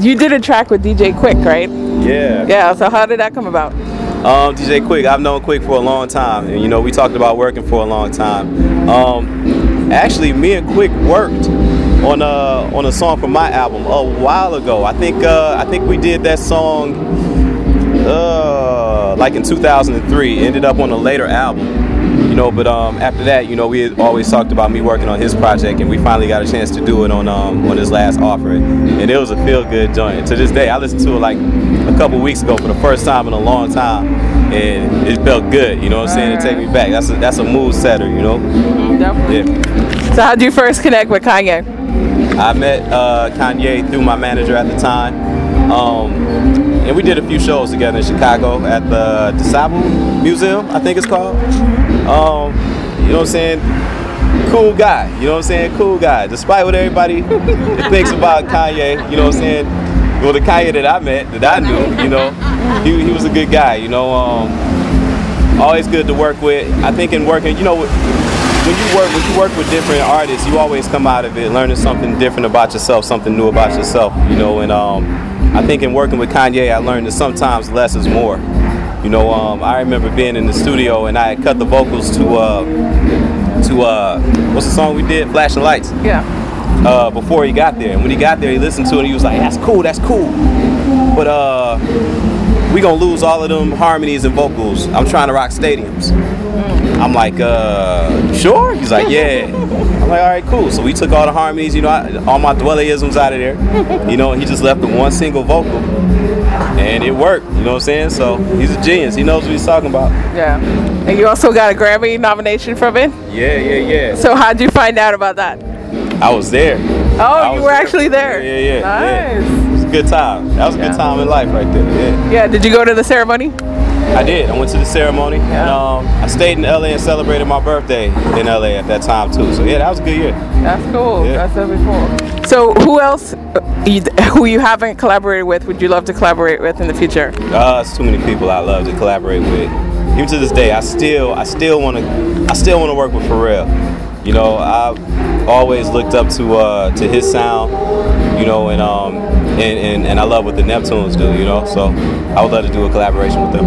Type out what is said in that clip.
you did a track with DJ Quik, right? Yeah. Yeah. So how did that come about? Um, DJ Quik, I've known Quik for a long time, and you know we talked about working for a long time. Um, actually, me and Quik worked on a on a song from my album a while ago. I think uh, I think we did that song uh, like in 2003. Ended up on a later album you know. But um, after that, you know, we had always talked about me working on his project, and we finally got a chance to do it on um, on his last offering, and it was a feel good joint. To this day, I listened to it like a couple weeks ago for the first time in a long time, and it felt good. You know what I'm saying? It take me back. That's a, that's a mood setter. You know. Mm-hmm, definitely. Yeah. So how did you first connect with Kanye? I met uh, Kanye through my manager at the time. Um, and we did a few shows together in Chicago at the Disciple Museum, I think it's called. Um, you know what I'm saying? Cool guy, you know what I'm saying? Cool guy. Despite what everybody thinks about Kanye, you know what I'm saying? Well, the Kanye that I met, that I knew, you know, he, he was a good guy, you know. Um, always good to work with. I think in working, you know, when you work when you work with different artists, you always come out of it learning something different about yourself, something new about yourself, you know. And um, I think in working with Kanye, I learned that sometimes less is more. You know, um, I remember being in the studio and I had cut the vocals to uh, to uh, what's the song we did, Flashing Lights. Yeah. Uh, before he got there, and when he got there, he listened to it and he was like, "That's cool, that's cool," but uh, we gonna lose all of them harmonies and vocals. I'm trying to rock stadiums. I'm like, uh, sure? He's like, yeah. I'm like, all right, cool. So we took all the harmonies, you know, I, all my dwellisms out of there. You know, he just left the one single vocal. And it worked, you know what I'm saying? So he's a genius. He knows what he's talking about. Yeah. And you also got a Grammy nomination from it? Yeah, yeah, yeah. So how'd you find out about that? I was there. Oh, you were there. actually there. Yeah, yeah, yeah. Nice. yeah. It was a good time. That was a Yeah. good time in life right there. Yeah. Yeah. Did you go to the ceremony? I did. I went to the ceremony. And, um, I stayed in LA and celebrated my birthday in LA at that time too. So yeah, that was a good year. That's cool. Yeah. That's really cool. So who else, uh, who you haven't collaborated with, would you love to collaborate with in the future? Uh, it's too many people I love to collaborate with. Even to this day, I still, I still want to, I still want to work with Pharrell. You know, I've always looked up to uh, to his sound. You know, and um, and, and and I love what the Neptunes do. You know, so I would love to do a collaboration with them.